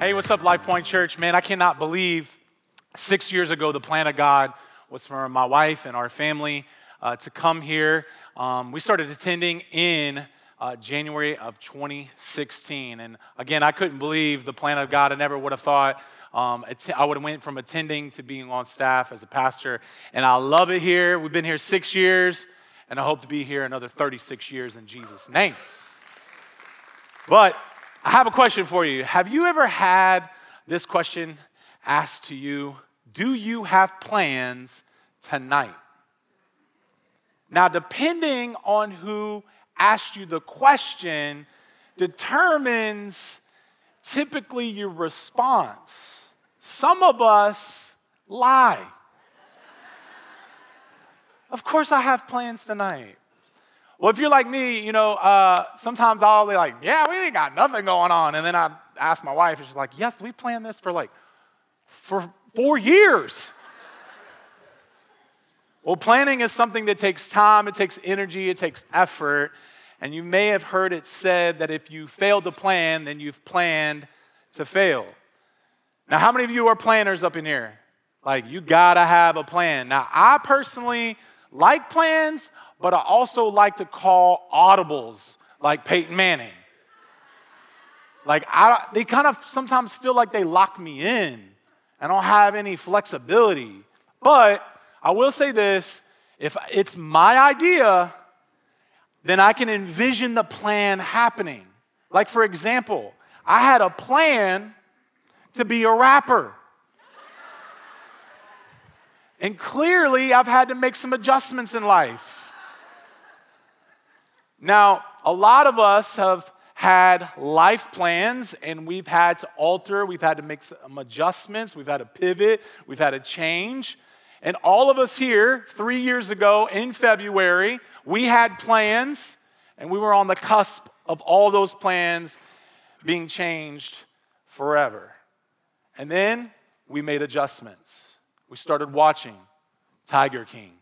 Hey, what's up, Life Point Church? Man, I cannot believe six years ago the plan of God was for my wife and our family uh, to come here. Um, we started attending in uh, January of 2016, and again, I couldn't believe the plan of God. I never would have thought um, I would have went from attending to being on staff as a pastor, and I love it here. We've been here six years, and I hope to be here another 36 years in Jesus' name. But I have a question for you. Have you ever had this question asked to you? Do you have plans tonight? Now, depending on who asked you the question, determines typically your response. Some of us lie. of course, I have plans tonight. Well, if you're like me, you know, uh, sometimes I'll be like, yeah, we ain't got nothing going on. And then I ask my wife, and she's like, yes, we planned this for like, for four years. well, planning is something that takes time, it takes energy, it takes effort. And you may have heard it said that if you fail to plan, then you've planned to fail. Now, how many of you are planners up in here? Like, you gotta have a plan. Now, I personally like plans, but I also like to call audibles like Peyton Manning. Like, I, they kind of sometimes feel like they lock me in. I don't have any flexibility. But I will say this if it's my idea, then I can envision the plan happening. Like, for example, I had a plan to be a rapper. And clearly, I've had to make some adjustments in life. Now, a lot of us have had life plans and we've had to alter, we've had to make some adjustments, we've had to pivot, we've had to change. And all of us here, three years ago in February, we had plans and we were on the cusp of all those plans being changed forever. And then we made adjustments. We started watching Tiger King.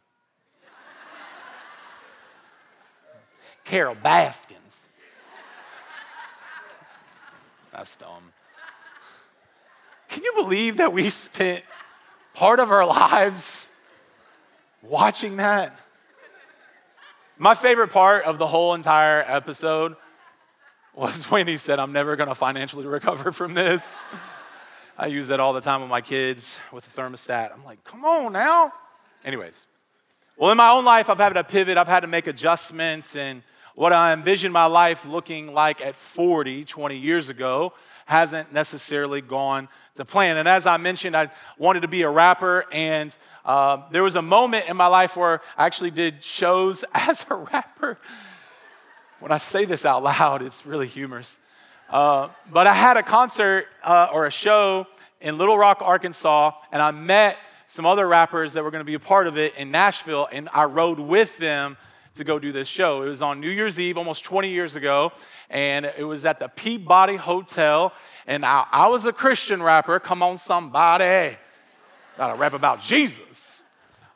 Carole Baskins. That's dumb. Can you believe that we spent part of our lives watching that? My favorite part of the whole entire episode was when he said, I'm never gonna financially recover from this. I use that all the time with my kids with the thermostat. I'm like, come on now. Anyways, well, in my own life, I've had to pivot, I've had to make adjustments, and what I envisioned my life looking like at 40, 20 years ago, hasn't necessarily gone to plan. And as I mentioned, I wanted to be a rapper, and uh, there was a moment in my life where I actually did shows as a rapper. When I say this out loud, it's really humorous. Uh, but I had a concert uh, or a show in Little Rock, Arkansas, and I met some other rappers that were going to be a part of it in Nashville, and I rode with them to go do this show. It was on New Year's Eve, almost 20 years ago, and it was at the Peabody Hotel. And I, I was a Christian rapper. Come on, somebody. Gotta rap about Jesus.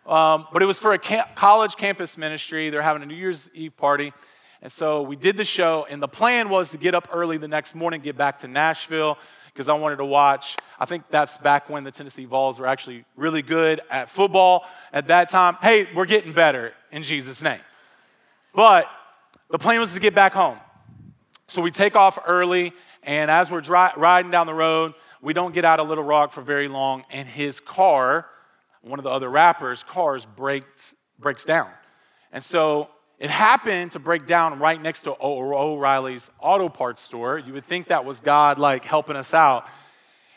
Um, but it was for a camp, college campus ministry. They're having a New Year's Eve party. And so we did the show, and the plan was to get up early the next morning, get back to Nashville, because I wanted to watch. I think that's back when the Tennessee Vols were actually really good at football at that time. Hey, we're getting better in Jesus' name. But the plan was to get back home. So we take off early, and as we're dri- riding down the road, we don't get out of Little Rock for very long, and his car, one of the other rappers' cars, breaks, breaks down. And so it happened to break down right next to O'Reilly's auto parts store. You would think that was God like helping us out.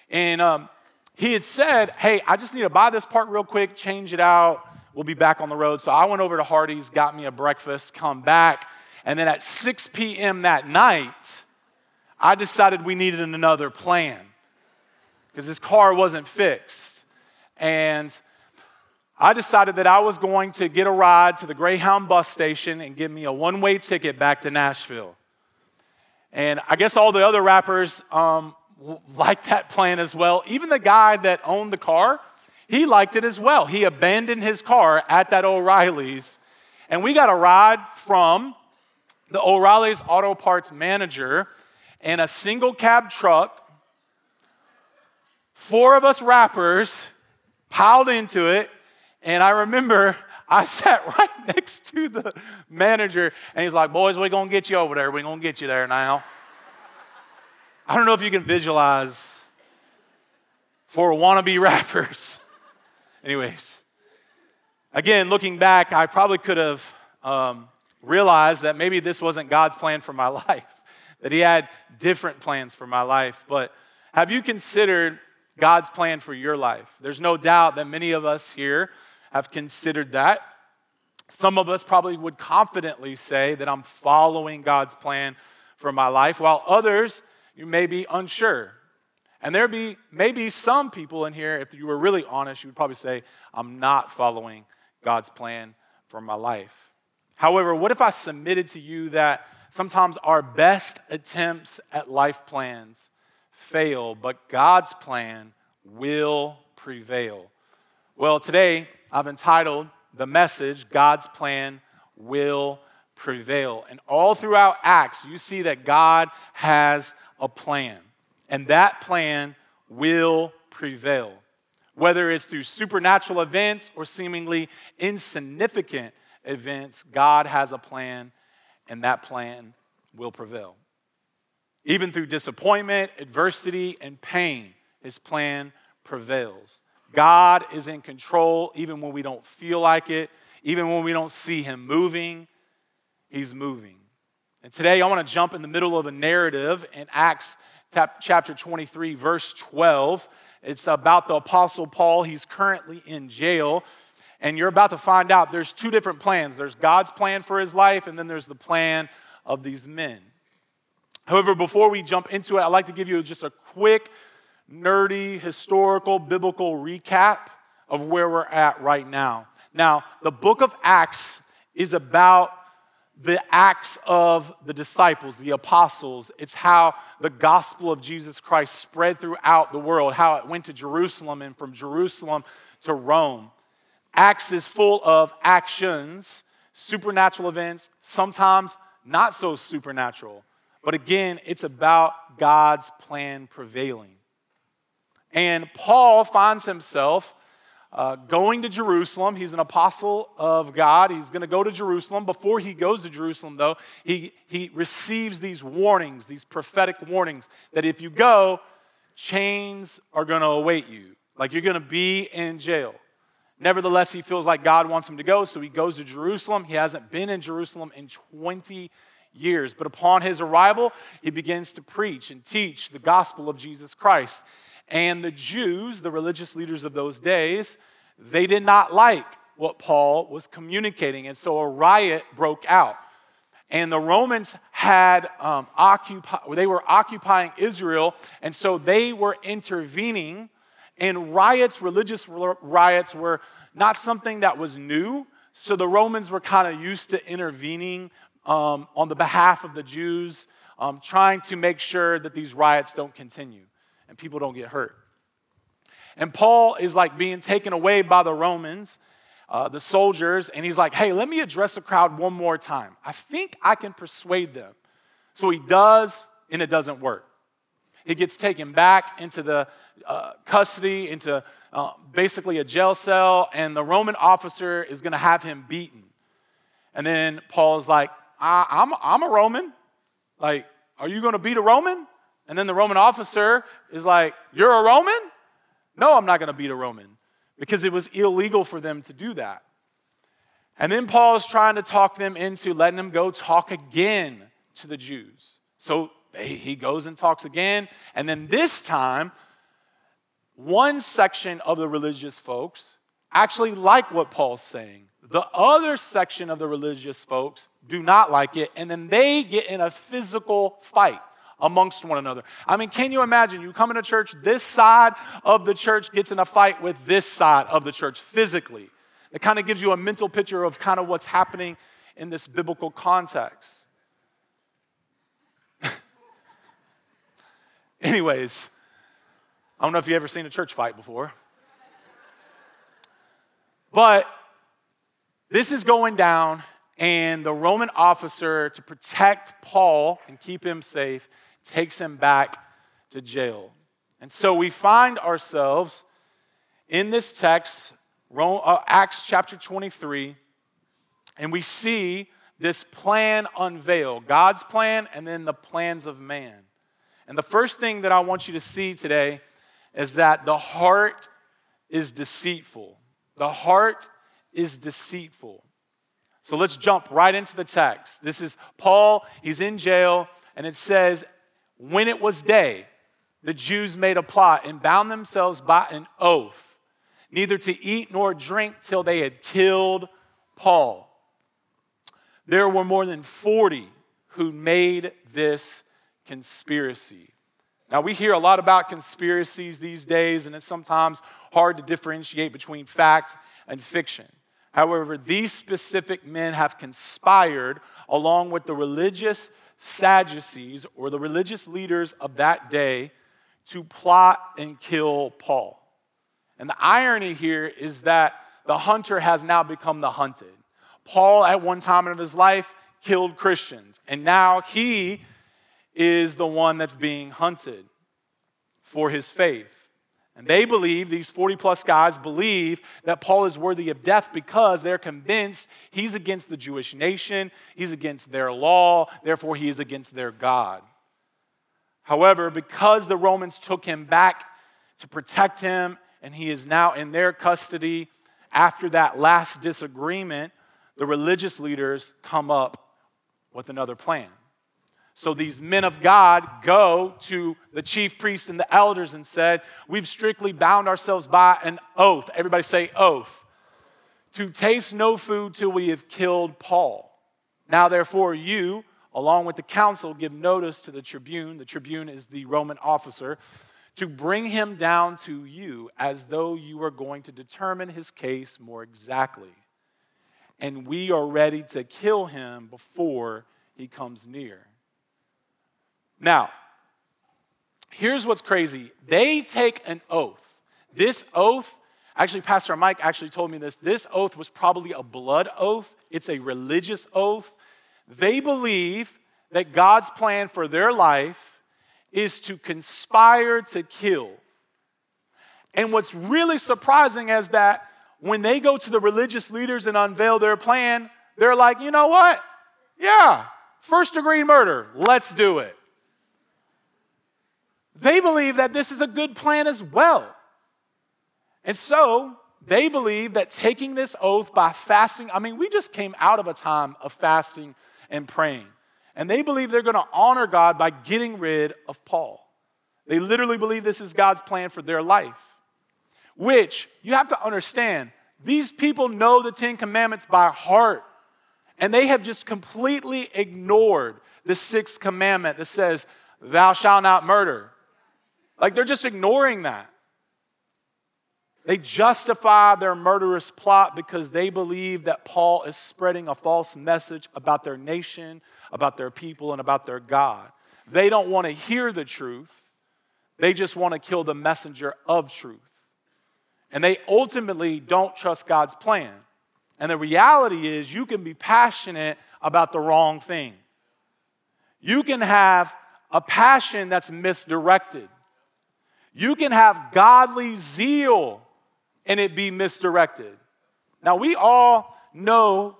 And um, he had said, Hey, I just need to buy this part real quick, change it out, we'll be back on the road. So I went over to Hardee's, got me a breakfast, come back. And then at 6 p.m. that night, I decided we needed another plan because this car wasn't fixed. And I decided that I was going to get a ride to the Greyhound bus station and give me a one way ticket back to Nashville. And I guess all the other rappers um, liked that plan as well. Even the guy that owned the car, he liked it as well. He abandoned his car at that O'Reilly's, and we got a ride from the O'Reilly's auto parts manager in a single cab truck four of us rappers piled into it. And I remember I sat right next to the manager, and he's like, Boys, we're to get you over there. We're to get you there now. I don't know if you can visualize for wannabe rappers. Anyways, again, looking back, I probably could have um, realized that maybe this wasn't God's plan for my life, that He had different plans for my life. But have you considered God's plan for your life? There's no doubt that many of us here have considered that. Some of us probably would confidently say that I'm following God's plan for my life, while others, you may be unsure. And there be maybe some people in here, if you were really honest, you would probably say, I'm not following God's plan for my life. However, what if I submitted to you that sometimes our best attempts at life plans fail, but God's plan will prevail? Well, today I've entitled the message, God's Plan Will Prevail. And all throughout Acts, you see that God has a plan, and that plan will prevail. Whether it's through supernatural events or seemingly insignificant events, God has a plan, and that plan will prevail. Even through disappointment, adversity, and pain, his plan prevails. God is in control even when we don't feel like it, even when we don't see Him moving, He's moving. And today I want to jump in the middle of a narrative in Acts chapter 23, verse 12. It's about the Apostle Paul. He's currently in jail. And you're about to find out there's two different plans there's God's plan for his life, and then there's the plan of these men. However, before we jump into it, I'd like to give you just a quick nerdy, historical, biblical recap of where we're at right now. Now, the book of Acts is about the acts of the disciples, the apostles. It's how the gospel of Jesus Christ spread throughout the world, how it went to Jerusalem and from Jerusalem to Rome. Acts is full of actions, supernatural events, sometimes not so supernatural. But again, it's about God's plan prevailing. And Paul finds himself uh, going to Jerusalem. He's an apostle of God. He's going to go to Jerusalem. Before he goes to Jerusalem, though, he, he receives these warnings, these prophetic warnings, that if you go, chains are going to await you. Like you're going to be in jail. Nevertheless, he feels like God wants him to go, so he goes to Jerusalem. He hasn't been in Jerusalem in 20 years. But upon his arrival, he begins to preach and teach the gospel of Jesus Christ. And the Jews, the religious leaders of those days, they did not like what Paul was communicating. And so a riot broke out. And the Romans had um, occupied, they were occupying Israel, and so they were intervening. And riots, religious riots, were not something that was new. So the Romans were kind of used to intervening um, on the behalf of the Jews, um, trying to make sure that these riots don't continue and people don't get hurt. And Paul is like being taken away by the Romans, uh, the soldiers, and he's like, hey, let me address the crowd one more time. I think I can persuade them. So he does, and it doesn't work. He gets taken back into the uh, custody, into uh, basically a jail cell, and the Roman officer is going to have him beaten. And then Paul is like, I, I'm, I'm a Roman. Like, are you going to beat a Roman? And then the Roman officer is like, You're a Roman? No, I'm not going to beat a Roman because it was illegal for them to do that. And then Paul is trying to talk them into letting them go talk again to the Jews. So he goes and talks again. And then this time, one section of the religious folks actually like what Paul's saying. The other section of the religious folks do not like it. And then they get in a physical fight amongst one another. I mean, can you imagine? You come into church, this side of the church gets in a fight with this side of the church physically. It kind of gives you a mental picture of kind of what's happening in this biblical context. Anyways, I don't know if you've ever seen a church fight before. But this is going down, and the Roman officer, to protect Paul and keep him safe, takes him back to jail. And so we find ourselves in this text, uh, Acts chapter 23, and we see this plan unveiled God's plan and then the plans of man. And the first thing that I want you to see today is that the heart is deceitful. The heart is deceitful. So let's jump right into the text. This is Paul, he's in jail, and it says, When it was day, the Jews made a plot and bound themselves by an oath, neither to eat nor drink till they had killed Paul. There were more than 40 who made this conspiracy. Now, we hear a lot about conspiracies these days, and it's sometimes hard to differentiate between fact and fiction. However, these specific men have conspired along with the religious Sadducees or the religious leaders of that day to plot and kill Paul. And the irony here is that the hunter has now become the hunted. Paul, at one time in his life, killed Christians, and now he is the one that's being hunted for his faith. And they believe, these 40 plus guys believe that Paul is worthy of death because they're convinced he's against the Jewish nation, he's against their law, therefore, he is against their God. However, because the Romans took him back to protect him and he is now in their custody, after that last disagreement, the religious leaders come up with another plan. So these men of God go to the chief priests and the elders and said, We've strictly bound ourselves by an oath. Everybody say oath. To taste no food till we have killed Paul. Now, therefore, you, along with the council, give notice to the tribune. The tribune is the Roman officer to bring him down to you as though you were going to determine his case more exactly. And we are ready to kill him before he comes near. Now, here's what's crazy they take an oath. This oath, actually, Pastor Mike actually told me this. This oath was probably a blood oath, it's a religious oath. They believe that God's plan for their life is to conspire to kill. And what's really surprising is that when they go to the religious leaders and unveil their plan, they're like, you know what? Yeah, first degree murder, let's do it. They believe that this is a good plan as well. And so they believe that taking this oath by fasting, I mean, we just came out of a time of fasting and praying. And they believe they're going to honor God by getting rid of Paul. They literally believe this is God's plan for their life, which you have to understand. These people know the Ten Commandments by heart, and they have just completely ignored the sixth commandment that says, Thou shalt not murder. Like they're just ignoring that. They justify their murderous plot because they believe that Paul is spreading a false message about their nation, about their people, and about their God. They don't want to hear the truth, they just want to kill the messenger of truth. And they ultimately don't trust God's plan. And the reality is, you can be passionate about the wrong thing. You can have a passion that's misdirected. You can have godly zeal and it be misdirected. Now, we all know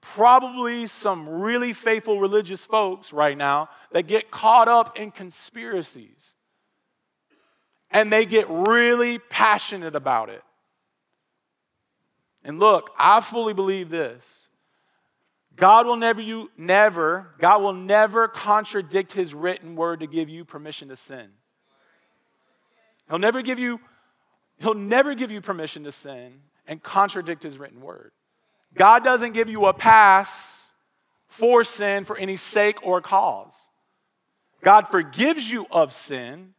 probably some really faithful religious folks right now that get caught up in conspiracies and they get really passionate about it. And look, I fully believe this. God will never you never God will never contradict his written word to give you permission to sin. He'll never give you, he'll never give you permission to sin and contradict his written word. God doesn't give you a pass for sin for any sake or cause. God forgives you of sin,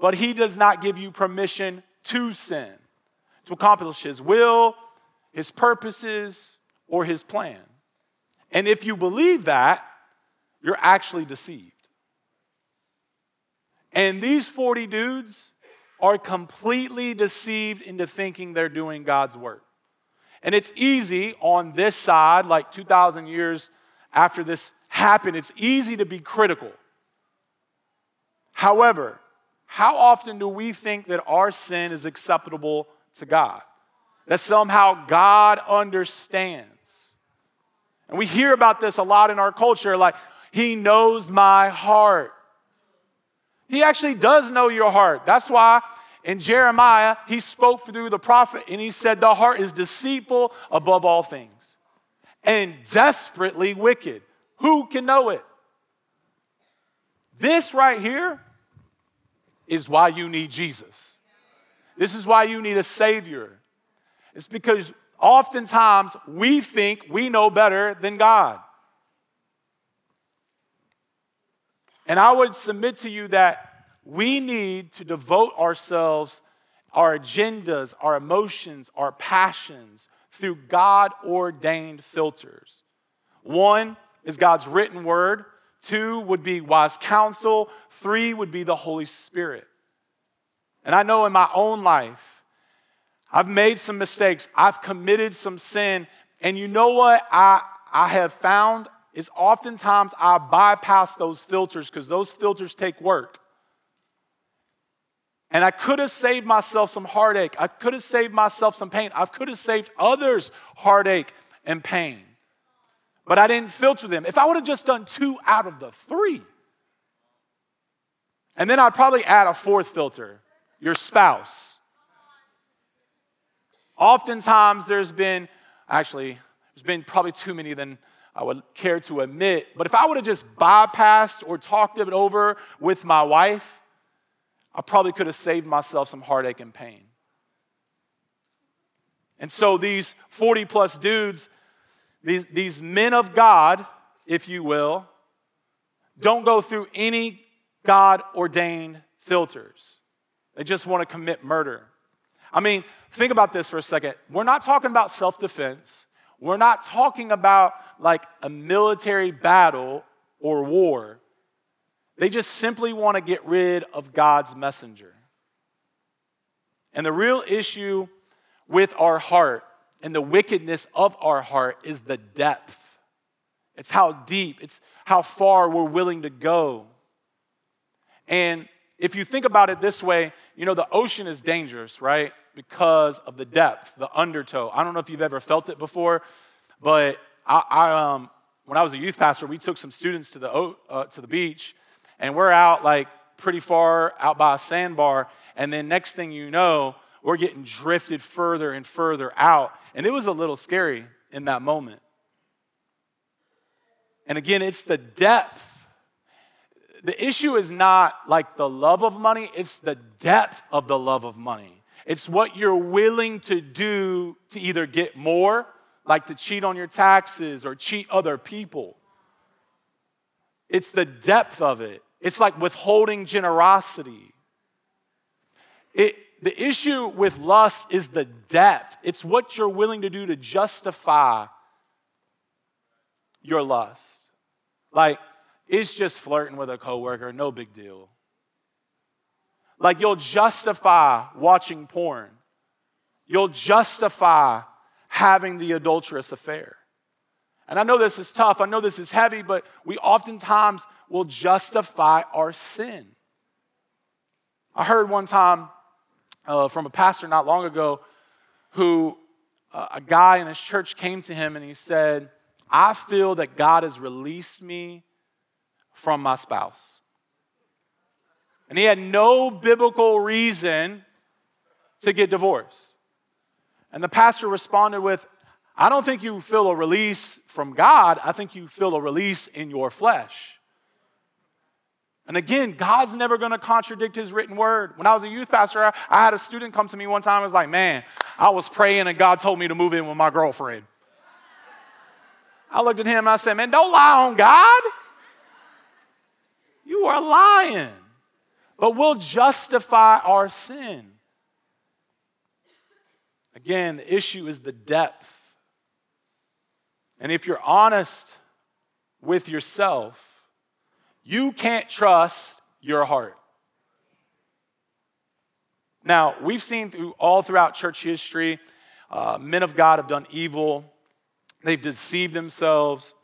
but he does not give you permission to sin, to accomplish his will, his purposes, or his plan. And if you believe that, you're actually deceived. And these 40 dudes, are completely deceived into thinking they're doing God's work. And it's easy on this side, like 2,000 years after this happened, it's easy to be critical. However, how often do we think that our sin is acceptable to God? That somehow God understands. And we hear about this a lot in our culture like, He knows my heart. He actually does know your heart. That's why in Jeremiah, he spoke through the prophet and he said, The heart is deceitful above all things and desperately wicked. Who can know it? This right here is why you need Jesus. This is why you need a Savior. It's because oftentimes we think we know better than God. And I would submit to you that we need to devote ourselves, our agendas, our emotions, our passions through God ordained filters. One is God's written word, two would be wise counsel, three would be the Holy Spirit. And I know in my own life, I've made some mistakes, I've committed some sin, and you know what? I, I have found is oftentimes I bypass those filters because those filters take work. And I could have saved myself some heartache. I could have saved myself some pain. I could have saved others heartache and pain. But I didn't filter them. If I would have just done two out of the three, and then I'd probably add a fourth filter your spouse. Oftentimes, there's been, actually, there's been probably too many than I would care to admit. But if I would have just bypassed or talked it over with my wife, I probably could have saved myself some heartache and pain. And so these 40 plus dudes, these, these men of God, if you will, don't go through any God ordained filters. They just want to commit murder. I mean, think about this for a second. We're not talking about self defense, we're not talking about like a military battle or war. They just simply want to get rid of God's messenger. And the real issue with our heart and the wickedness of our heart is the depth. It's how deep, it's how far we're willing to go. And if you think about it this way, you know, the ocean is dangerous, right? Because of the depth, the undertow. I don't know if you've ever felt it before, but I, I um, when I was a youth pastor, we took some students to the, uh, to the beach and we're out like pretty far out by a sandbar. And then next thing you know, we're getting drifted further and further out. And it was a little scary in that moment. And again, it's the depth. The issue is not like the love of money, it's the depth of the love of money. It's what you're willing to do to either get more, like to cheat on your taxes or cheat other people. It's the depth of it. It's like withholding generosity. It, the issue with lust is the depth, it's what you're willing to do to justify your lust. Like, it's just flirting with a coworker, no big deal. Like, you'll justify watching porn, you'll justify having the adulterous affair. And I know this is tough, I know this is heavy, but we oftentimes will justify our sin. I heard one time uh, from a pastor not long ago who uh, a guy in his church came to him and he said, I feel that God has released me from my spouse. And he had no biblical reason to get divorced. And the pastor responded with, I don't think you feel a release from God. I think you feel a release in your flesh. And again, God's never going to contradict his written word. When I was a youth pastor, I, had a student come to me one time and was like, Man, I was praying and God told me to move in with my girlfriend. I looked at him and I said, Man, don't lie on God. You are lying. But we'll justify our sin. Again, the issue is the depth and if you're honest with yourself, you can't trust your heart. Now, we've seen through all throughout church history, uh, men of God have done evil, they've deceived themselves,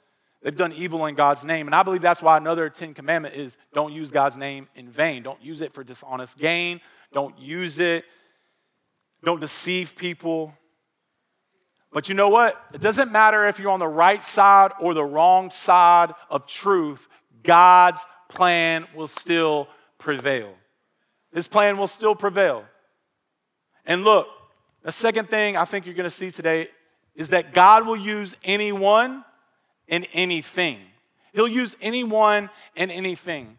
They've done evil in God's name. And I believe that's why another 10 commandment is don't use God's name in vain. Don't use it for dishonest gain. Don't use it. Don't deceive people. But you know what? It doesn't matter if you're on the right side or the wrong side of truth, God's plan will still prevail. His plan will still prevail. And look, the second thing I think you're going to see today is that God will use anyone and anything. He'll use anyone and anything.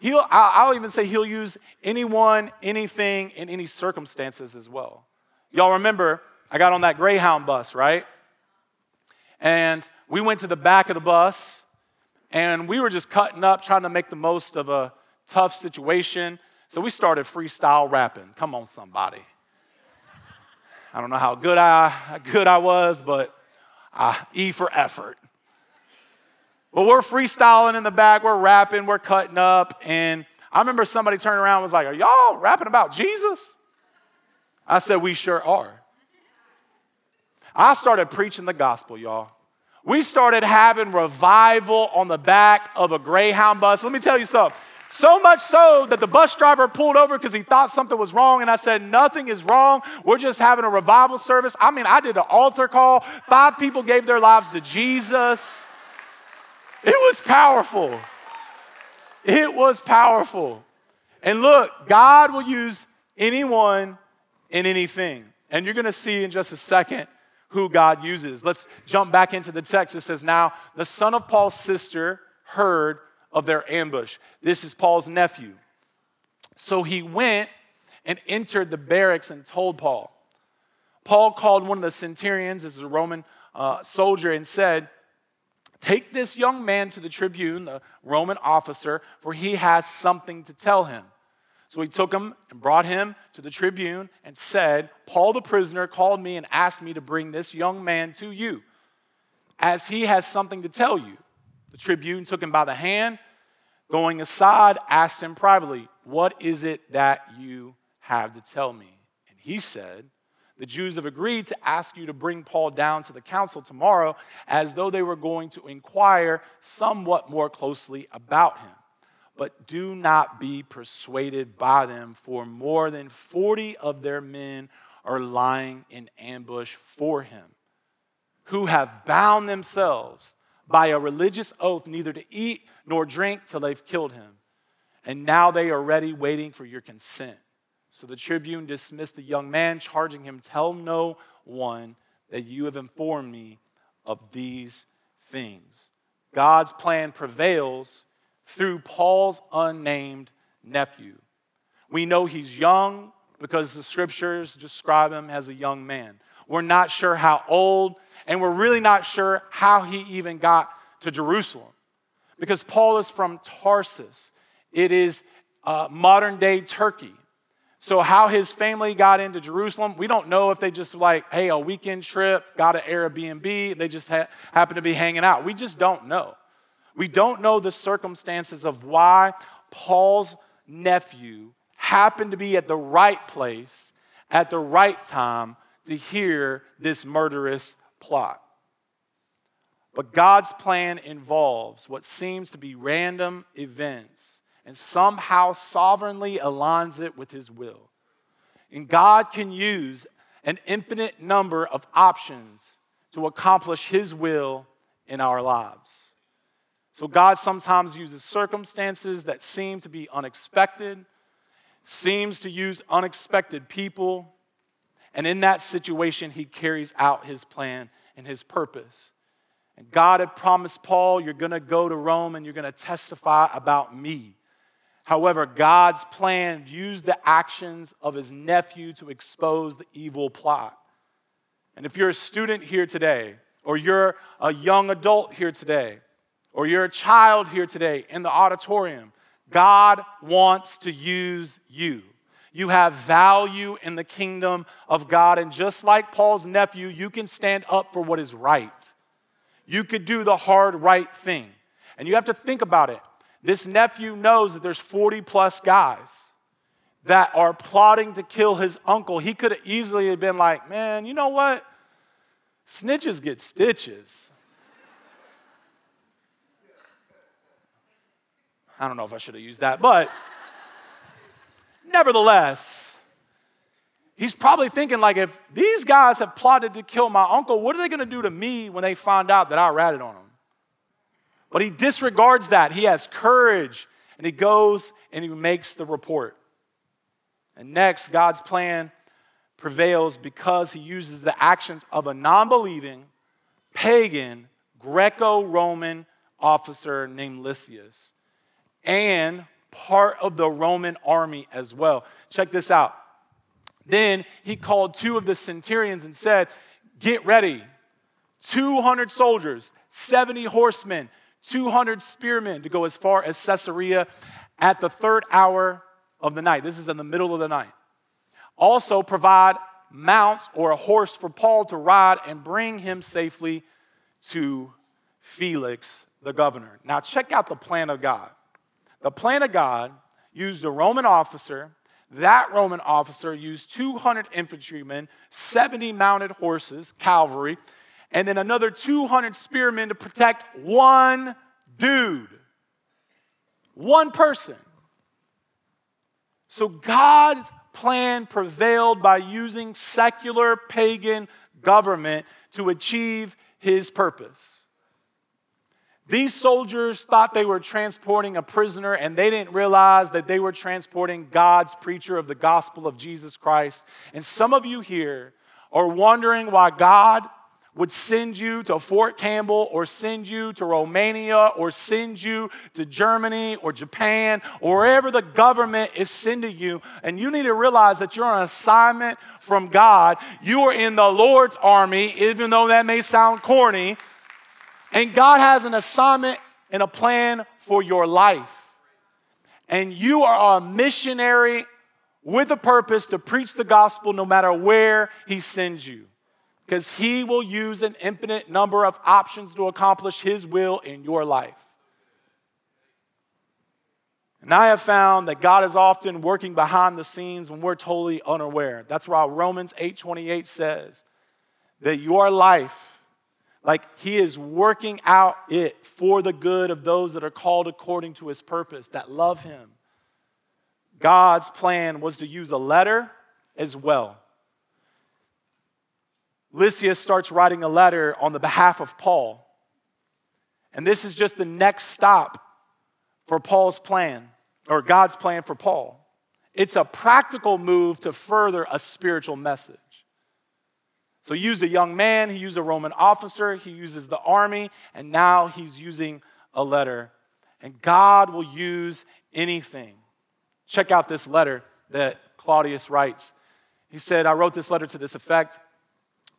He'll, I'll even say he'll use anyone, anything, in any circumstances as well. Y'all remember, I got on that Greyhound bus, right? And we went to the back of the bus and we were just cutting up, trying to make the most of a tough situation. So we started freestyle rapping. Come on, somebody. I don't know how good I, how good I was, but uh, E for effort. But we're freestyling in the back, we're rapping, we're cutting up, and I remember somebody turned around and was like, Are y'all rapping about Jesus? I said, We sure are. I started preaching the gospel, y'all. We started having revival on the back of a Greyhound bus. Let me tell you something. So much so that the bus driver pulled over because he thought something was wrong. And I said, Nothing is wrong. We're just having a revival service. I mean, I did an altar call. Five people gave their lives to Jesus. It was powerful. It was powerful. And look, God will use anyone in anything. And you're going to see in just a second who God uses. Let's jump back into the text. It says, Now the son of Paul's sister heard of their ambush. This is Paul's nephew. So he went and entered the barracks and told Paul. Paul called one of the centurions, this is a Roman uh, soldier, and said, Take this young man to the tribune, the Roman officer, for he has something to tell him. So he took him and brought him to the tribune and said, Paul the prisoner called me and asked me to bring this young man to you, as he has something to tell you. The tribune took him by the hand, going aside, asked him privately, What is it that you have to tell me? And he said, The Jews have agreed to ask you to bring Paul down to the council tomorrow, as though they were going to inquire somewhat more closely about him. But do not be persuaded by them, for more than 40 of their men are lying in ambush for him, who have bound themselves by a religious oath neither to eat nor drink till they've killed him. And now they are ready, waiting for your consent. So the tribune dismissed the young man, charging him, Tell no one that you have informed me of these things. God's plan prevails through Paul's unnamed nephew. We know he's young because the scriptures describe him as a young man. We're not sure how old, and we're really not sure how he even got to Jerusalem. Because Paul is from Tarsus, it is uh, modern day Turkey. So, how his family got into Jerusalem, we don't know if they just like, hey, a weekend trip, got an Airbnb, they just ha- happen to be hanging out. We just don't know. We don't know the circumstances of why Paul's nephew happened to be at the right place at the right time to hear this murderous plot. But God's plan involves what seems to be random events and somehow sovereignly aligns it with His will. And God can use an infinite number of options to accomplish His will in our lives. So God sometimes uses circumstances that seem to be unexpected, seems to use unexpected people, and in that situation, he carries out his plan and his purpose. And God had promised Paul, You're gonna go to Rome and you're gonna testify about me. However, God's plan used the actions of his nephew to expose the evil plot. And if you're a student here today, or you're a young adult here today, or you're a child here today in the auditorium, God wants to use you. You have value in the kingdom of God. And just like Paul's nephew, you can stand up for what is right. You could do the hard, right thing. And you have to think about it. This nephew knows that there's 40 plus guys that are plotting to kill his uncle. He could have easily have been like, man, you know what? Snitches get stitches. I don't know if I should have used that, but nevertheless, he's probably thinking like if these guys have plotted to kill my uncle, what are they going to do to me when they find out that I ratted on them? But he disregards that. He has courage and he goes and he makes the report. And next, God's plan prevails because he uses the actions of a non believing, pagan, Greco Roman officer named Lysias and part of the Roman army as well. Check this out. Then he called two of the centurions and said, Get ready. 200 soldiers, 70 horsemen, 200 spearmen to go as far as Caesarea at the third hour of the night. This is in the middle of the night. Also, provide mounts or a horse for Paul to ride and bring him safely to Felix, the governor. Now, check out the plan of God. The plan of God used a Roman officer. That Roman officer used 200 infantrymen, 70 mounted horses, cavalry, and then another 200 spearmen to protect one dude, one person. So God's plan prevailed by using secular pagan government to achieve his purpose. These soldiers thought they were transporting a prisoner, and they didn't realize that they were transporting God's preacher of the gospel of Jesus Christ. And some of you here are wondering why God would send you to Fort Campbell or send you to Romania or send you to Germany or Japan or wherever the government is sending you. And you need to realize that you're on assignment from God. You are in the Lord's army, even though that may sound corny. And God has an assignment and a plan for your life. And you are a missionary with a purpose to preach the gospel no matter where He sends you. Because He will use an infinite number of options to accomplish His will in your life. And I have found that God is often working behind the scenes when we're totally unaware. That's why Romans 8:28 says that your life like he is working out it for the good of those that are called according to his purpose, that love him. God's plan was to use a letter as well. Lysias starts writing a letter on the behalf of Paul. And this is just the next stop for Paul's plan, or God's plan for Paul. It's a practical move to further a spiritual message. So he used a young man, he used a Roman officer, he uses the army, and now he's using a letter. And God will use anything. Check out this letter that Claudius writes. He said, I wrote this letter to this effect.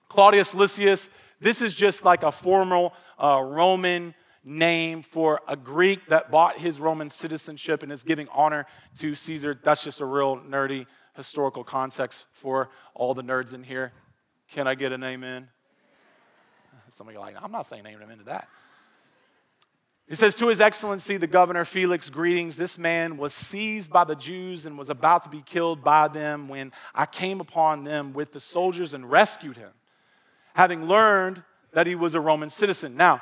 Claudius Lysias, this is just like a formal uh, Roman name for a Greek that bought his Roman citizenship and is giving honor to Caesar. That's just a real nerdy historical context for all the nerds in here. Can I get an amen? Some of you are like, I'm not saying amen to that. It says, To His Excellency the Governor Felix, greetings. This man was seized by the Jews and was about to be killed by them when I came upon them with the soldiers and rescued him, having learned that he was a Roman citizen. Now,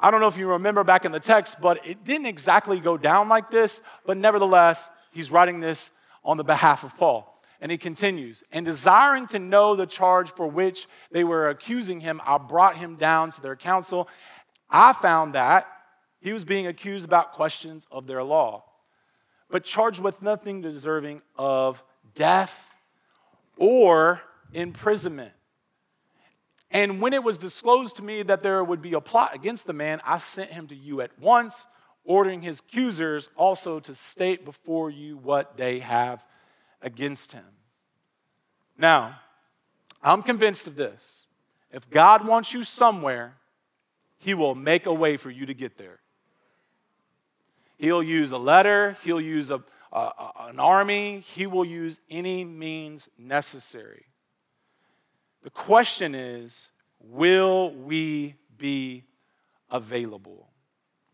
I don't know if you remember back in the text, but it didn't exactly go down like this, but nevertheless, he's writing this on the behalf of Paul. And he continues, and desiring to know the charge for which they were accusing him, I brought him down to their council. I found that he was being accused about questions of their law, but charged with nothing deserving of death or imprisonment. And when it was disclosed to me that there would be a plot against the man, I sent him to you at once, ordering his accusers also to state before you what they have against him. Now, I'm convinced of this. If God wants you somewhere, he will make a way for you to get there. He'll use a letter, he'll use a, a, an army, he will use any means necessary. The question is will we be available?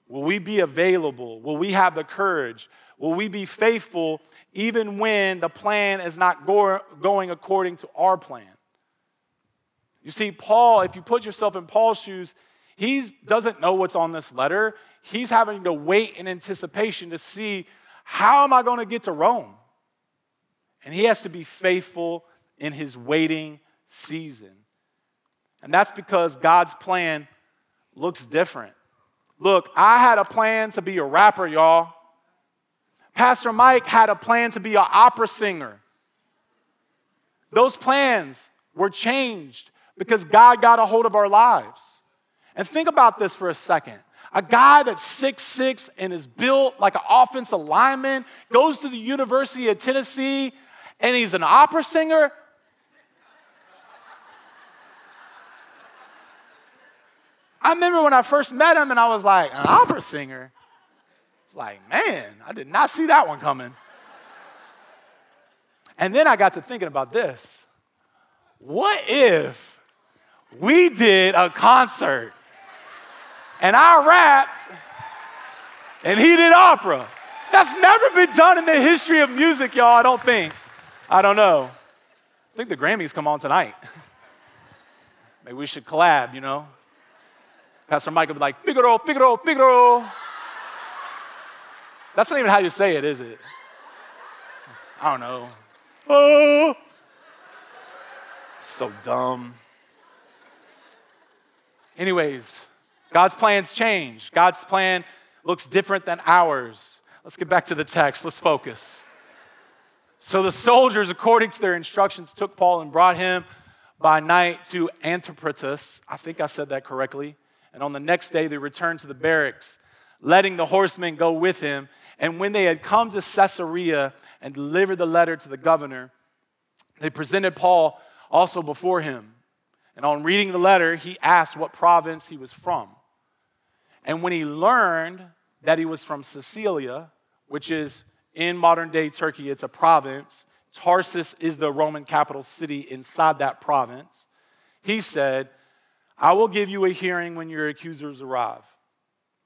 Will we be available? Will we have the courage? Will we be faithful even when the plan is not go- going according to our plan? You see, Paul, if you put yourself in Paul's shoes, he doesn't know what's on this letter. he's having to wait in anticipation to see how am I going to get to Rome? And he has to be faithful in his waiting season. And that's because God's plan looks different. Look, I had a plan to be a rapper, y'all. Pastor Mike had a plan to be an opera singer. Those plans were changed because God got a hold of our lives. And think about this for a second. A guy that's six six and is built like an offensive lineman, goes to the University of Tennessee, and he's an opera singer. I remember when I first met him and I was like, an opera singer? It's like, man, I did not see that one coming. And then I got to thinking about this. What if we did a concert and I rapped and he did opera? That's never been done in the history of music, y'all, I don't think. I don't know. I think the Grammys come on tonight. Maybe we should collab, you know? Pastor Mike would be like, Figaro, Figaro, Figaro. That's not even how you say it, is it? I don't know. Oh. So dumb. Anyways, God's plans change. God's plan looks different than ours. Let's get back to the text. Let's focus. So the soldiers, according to their instructions, took Paul and brought him by night to Antipatris. I think I said that correctly. And on the next day, they returned to the barracks, letting the horsemen go with him. And when they had come to Caesarea and delivered the letter to the governor, they presented Paul also before him. And on reading the letter, he asked what province he was from. And when he learned that he was from Cilicia, which is in modern day Turkey, it's a province, Tarsus is the Roman capital city inside that province, he said, I will give you a hearing when your accusers arrive.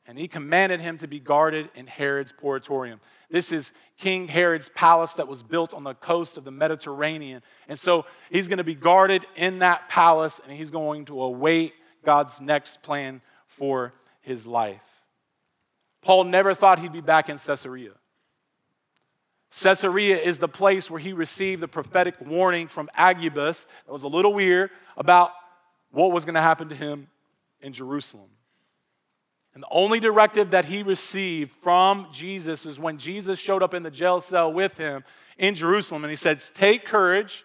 And he commanded him to be guarded in Herod's praetorium. This is King Herod's palace that was built on the coast of the Mediterranean. And so he's going to be guarded in that palace and he's going to await God's next plan for his life. Paul never thought he'd be back in Caesarea. Caesarea is the place where he received the prophetic warning from Agabus that was a little weird about what was going to happen to him in Jerusalem. And the only directive that he received from Jesus is when Jesus showed up in the jail cell with him in Jerusalem and he said, Take courage,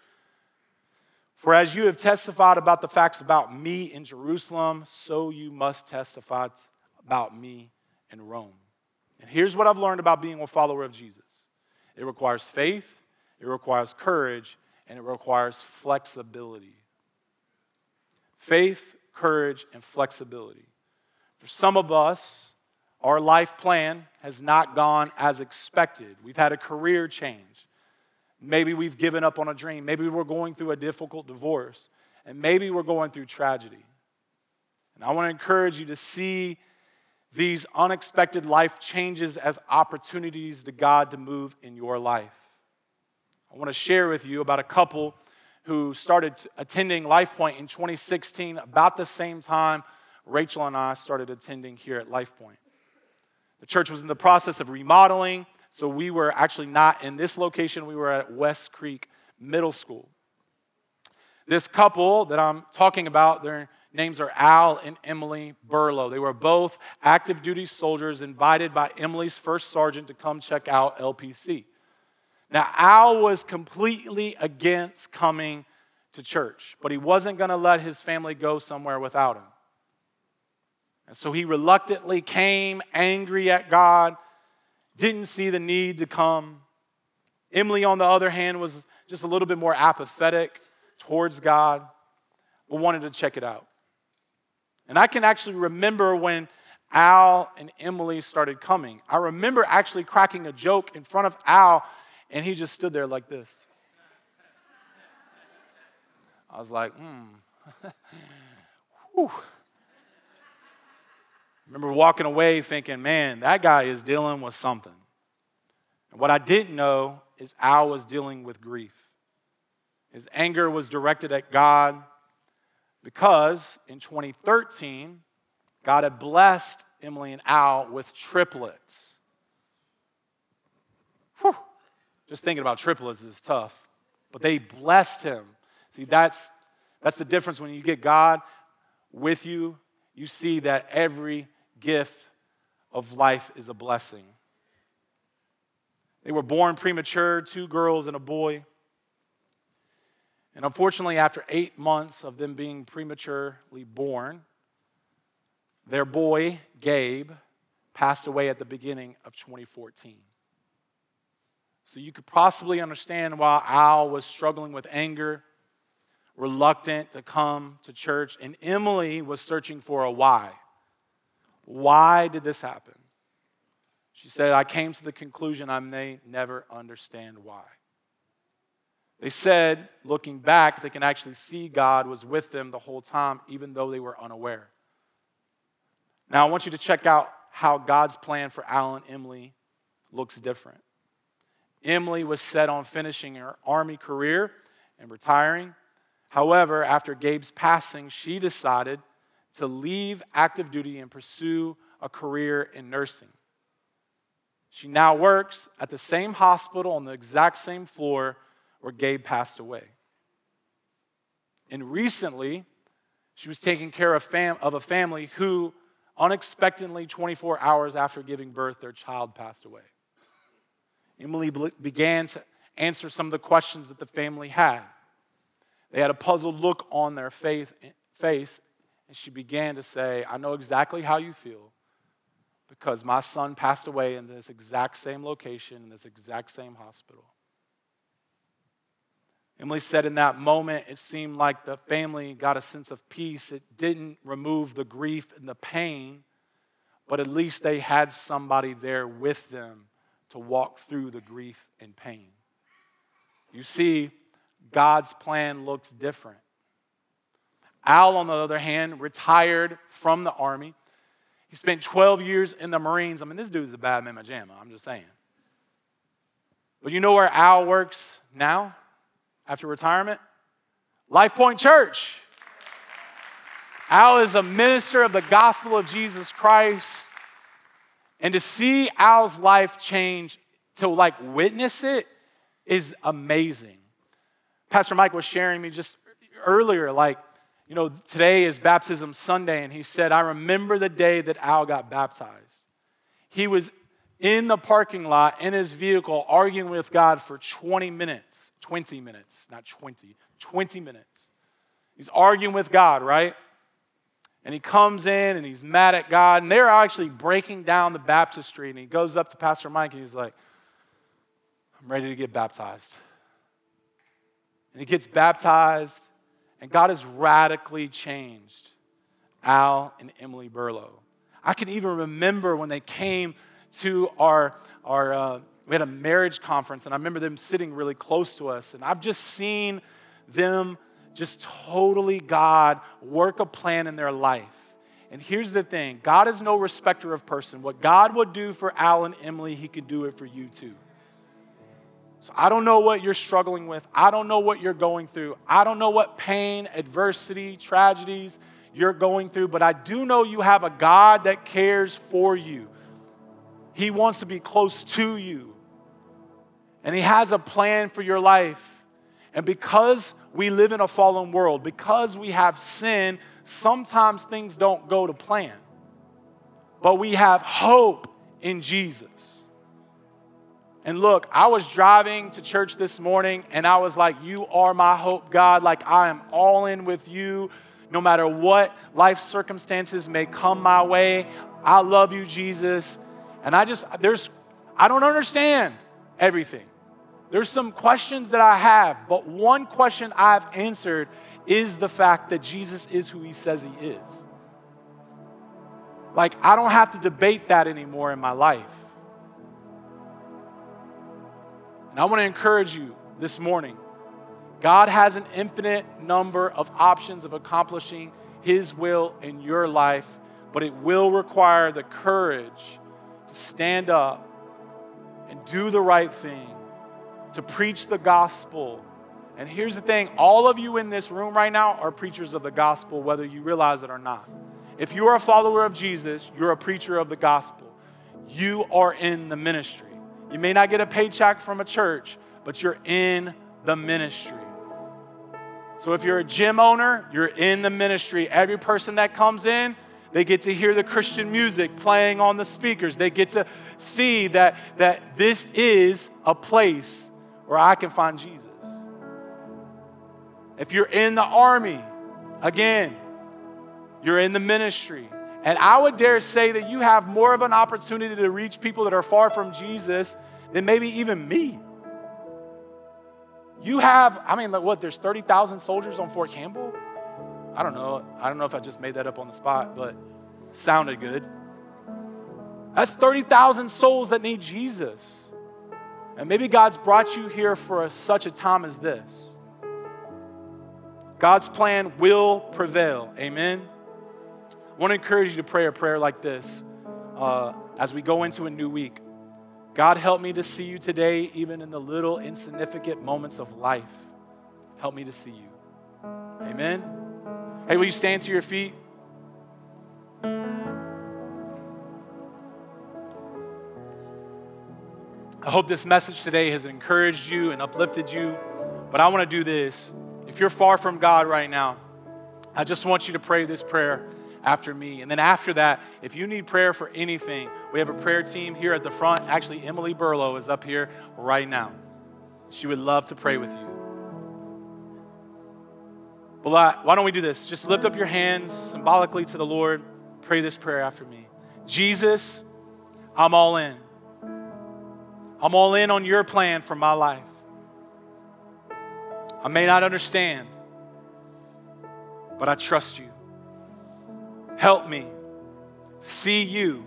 for as you have testified about the facts about me in Jerusalem, so you must testify about me in Rome. And here's what I've learned about being a follower of Jesus it requires faith, it requires courage, and it requires flexibility. Faith, courage, and flexibility. For some of us, our life plan has not gone as expected. We've had a career change. Maybe we've given up on a dream. Maybe we're going through a difficult divorce. And maybe we're going through tragedy. And I want to encourage you to see these unexpected life changes as opportunities to God to move in your life. I want to share with you about a couple who started attending LifePoint in 2016, about the same time Rachel and I started attending here at LifePoint. The church was in the process of remodeling, so we were actually not in this location, we were at West Creek Middle School. This couple that I'm talking about, their names are Al and Emily Burlow. They were both active duty soldiers invited by Emily's first sergeant to come check out LPC. Now, Al was completely against coming to church, but he wasn't going to let his family go somewhere without him. And so he reluctantly came, angry at God, didn't see the need to come. Emily, on the other hand, was just a little bit more apathetic towards God, but wanted to check it out. And I can actually remember when Al and Emily started coming. I remember actually cracking a joke in front of Al, and he just stood there like this. I was like, hmm. Remember walking away thinking, man, that guy is dealing with something. And what I didn't know is Al was dealing with grief. His anger was directed at God because in 2013, God had blessed Emily and Al with triplets. Whew. Just thinking about triplets is tough. But they blessed him. See, that's, that's the difference when you get God with you, you see that every gift of life is a blessing. They were born premature, two girls and a boy. And unfortunately, after eight months of them being prematurely born, their boy, Gabe, passed away at the beginning of 2014. So you could possibly understand why Al was struggling with anger, reluctant to come to church, and Emily was searching for a why. Why did this happen? She said, I came to the conclusion I may never understand why. They said, looking back, they can actually see God was with them the whole time, even though they were unaware. Now, I want you to check out how God's plan for Alan and Emily looks different. Emily was set on finishing her army career and retiring. However, after Gabe's passing, she decided to leave active duty and pursue a career in nursing. She now works at the same hospital on the exact same floor where Gabe passed away. And recently, she was taking care of, fam- of a family who, unexpectedly, 24 hours after giving birth, their child passed away. Emily began to answer some of the questions that the family had. They had a puzzled look on their faith, face, and she began to say, I know exactly how you feel because my son passed away in this exact same location, in this exact same hospital. Emily said in that moment, it seemed like the family got a sense of peace. It didn't remove the grief and the pain, but at least they had somebody there with them to walk through the grief and pain. You see, God's plan looks different. Al, on the other hand, retired from the army. He spent 12 years in the Marines. I mean, this dude's a bad mamma jamma, I'm just saying. But you know where Al works now after retirement? Life Point Church. Al is a minister of the gospel of Jesus Christ. And to see Al's life change, to like witness it, is amazing. Pastor Mike was sharing me just earlier, like, you know, today is baptism Sunday, and he said, I remember the day that Al got baptized. He was in the parking lot in his vehicle arguing with God for 20 minutes. 20 minutes, not 20, 20 minutes. He's arguing with God, right? And he comes in and he's mad at God, and they're actually breaking down the baptistry, and he goes up to Pastor Mike and he's like, I'm ready to get baptized. And he gets baptized, and God has radically changed Al and Emily Burlow. I can even remember when they came to our, our uh, we had a marriage conference, and I remember them sitting really close to us, and I've just seen them just totally, God, work a plan in their life. And here's the thing God is no respecter of person. What God would do for Al and Emily, He could do it for you too. So I don't know what you're struggling with. I don't know what you're going through. I don't know what pain, adversity, tragedies you're going through, but I do know you have a God that cares for you. He wants to be close to you. And He has a plan for your life. And because we live in a fallen world, because we have sin, sometimes things don't go to plan. But we have hope in Jesus. And look, I was driving to church this morning and I was like, You are my hope, God. Like, I am all in with you no matter what life circumstances may come my way. I love you, Jesus. And I just, there's, I don't understand everything. There's some questions that I have, but one question I've answered is the fact that Jesus is who he says he is. Like, I don't have to debate that anymore in my life. And I want to encourage you this morning God has an infinite number of options of accomplishing His will in your life, but it will require the courage to stand up and do the right thing, to preach the gospel. And here's the thing all of you in this room right now are preachers of the gospel, whether you realize it or not. If you are a follower of Jesus, you're a preacher of the gospel. You are in the ministry. You may not get a paycheck from a church, but you're in the ministry. So if you're a gym owner, you're in the ministry. Every person that comes in, they get to hear the Christian music playing on the speakers. They get to see that, that this is a place where I can find Jesus. If you're in the army, again, you're in the ministry. And I would dare say that you have more of an opportunity to reach people that are far from Jesus than maybe even me. You have, I mean, like what, there's 30,000 soldiers on Fort Campbell? I don't know. I don't know if I just made that up on the spot, but sounded good. That's 30,000 souls that need Jesus. And maybe God's brought you here for such a time as this. God's plan will prevail. Amen. I want to encourage you to pray a prayer like this uh, as we go into a new week. God, help me to see you today, even in the little insignificant moments of life. Help me to see you. Amen. Hey, will you stand to your feet? I hope this message today has encouraged you and uplifted you. But I want to do this. If you're far from God right now, I just want you to pray this prayer after me. And then after that, if you need prayer for anything, we have a prayer team here at the front. Actually, Emily Burlow is up here right now. She would love to pray with you. Well, why don't we do this? Just lift up your hands symbolically to the Lord. Pray this prayer after me. Jesus, I'm all in. I'm all in on your plan for my life. I may not understand, but I trust you. Help me see you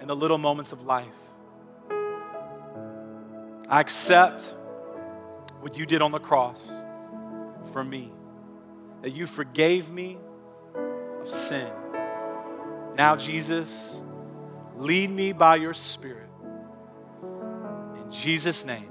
in the little moments of life. I accept what you did on the cross for me, that you forgave me of sin. Now, Jesus, lead me by your Spirit. Jesus' name.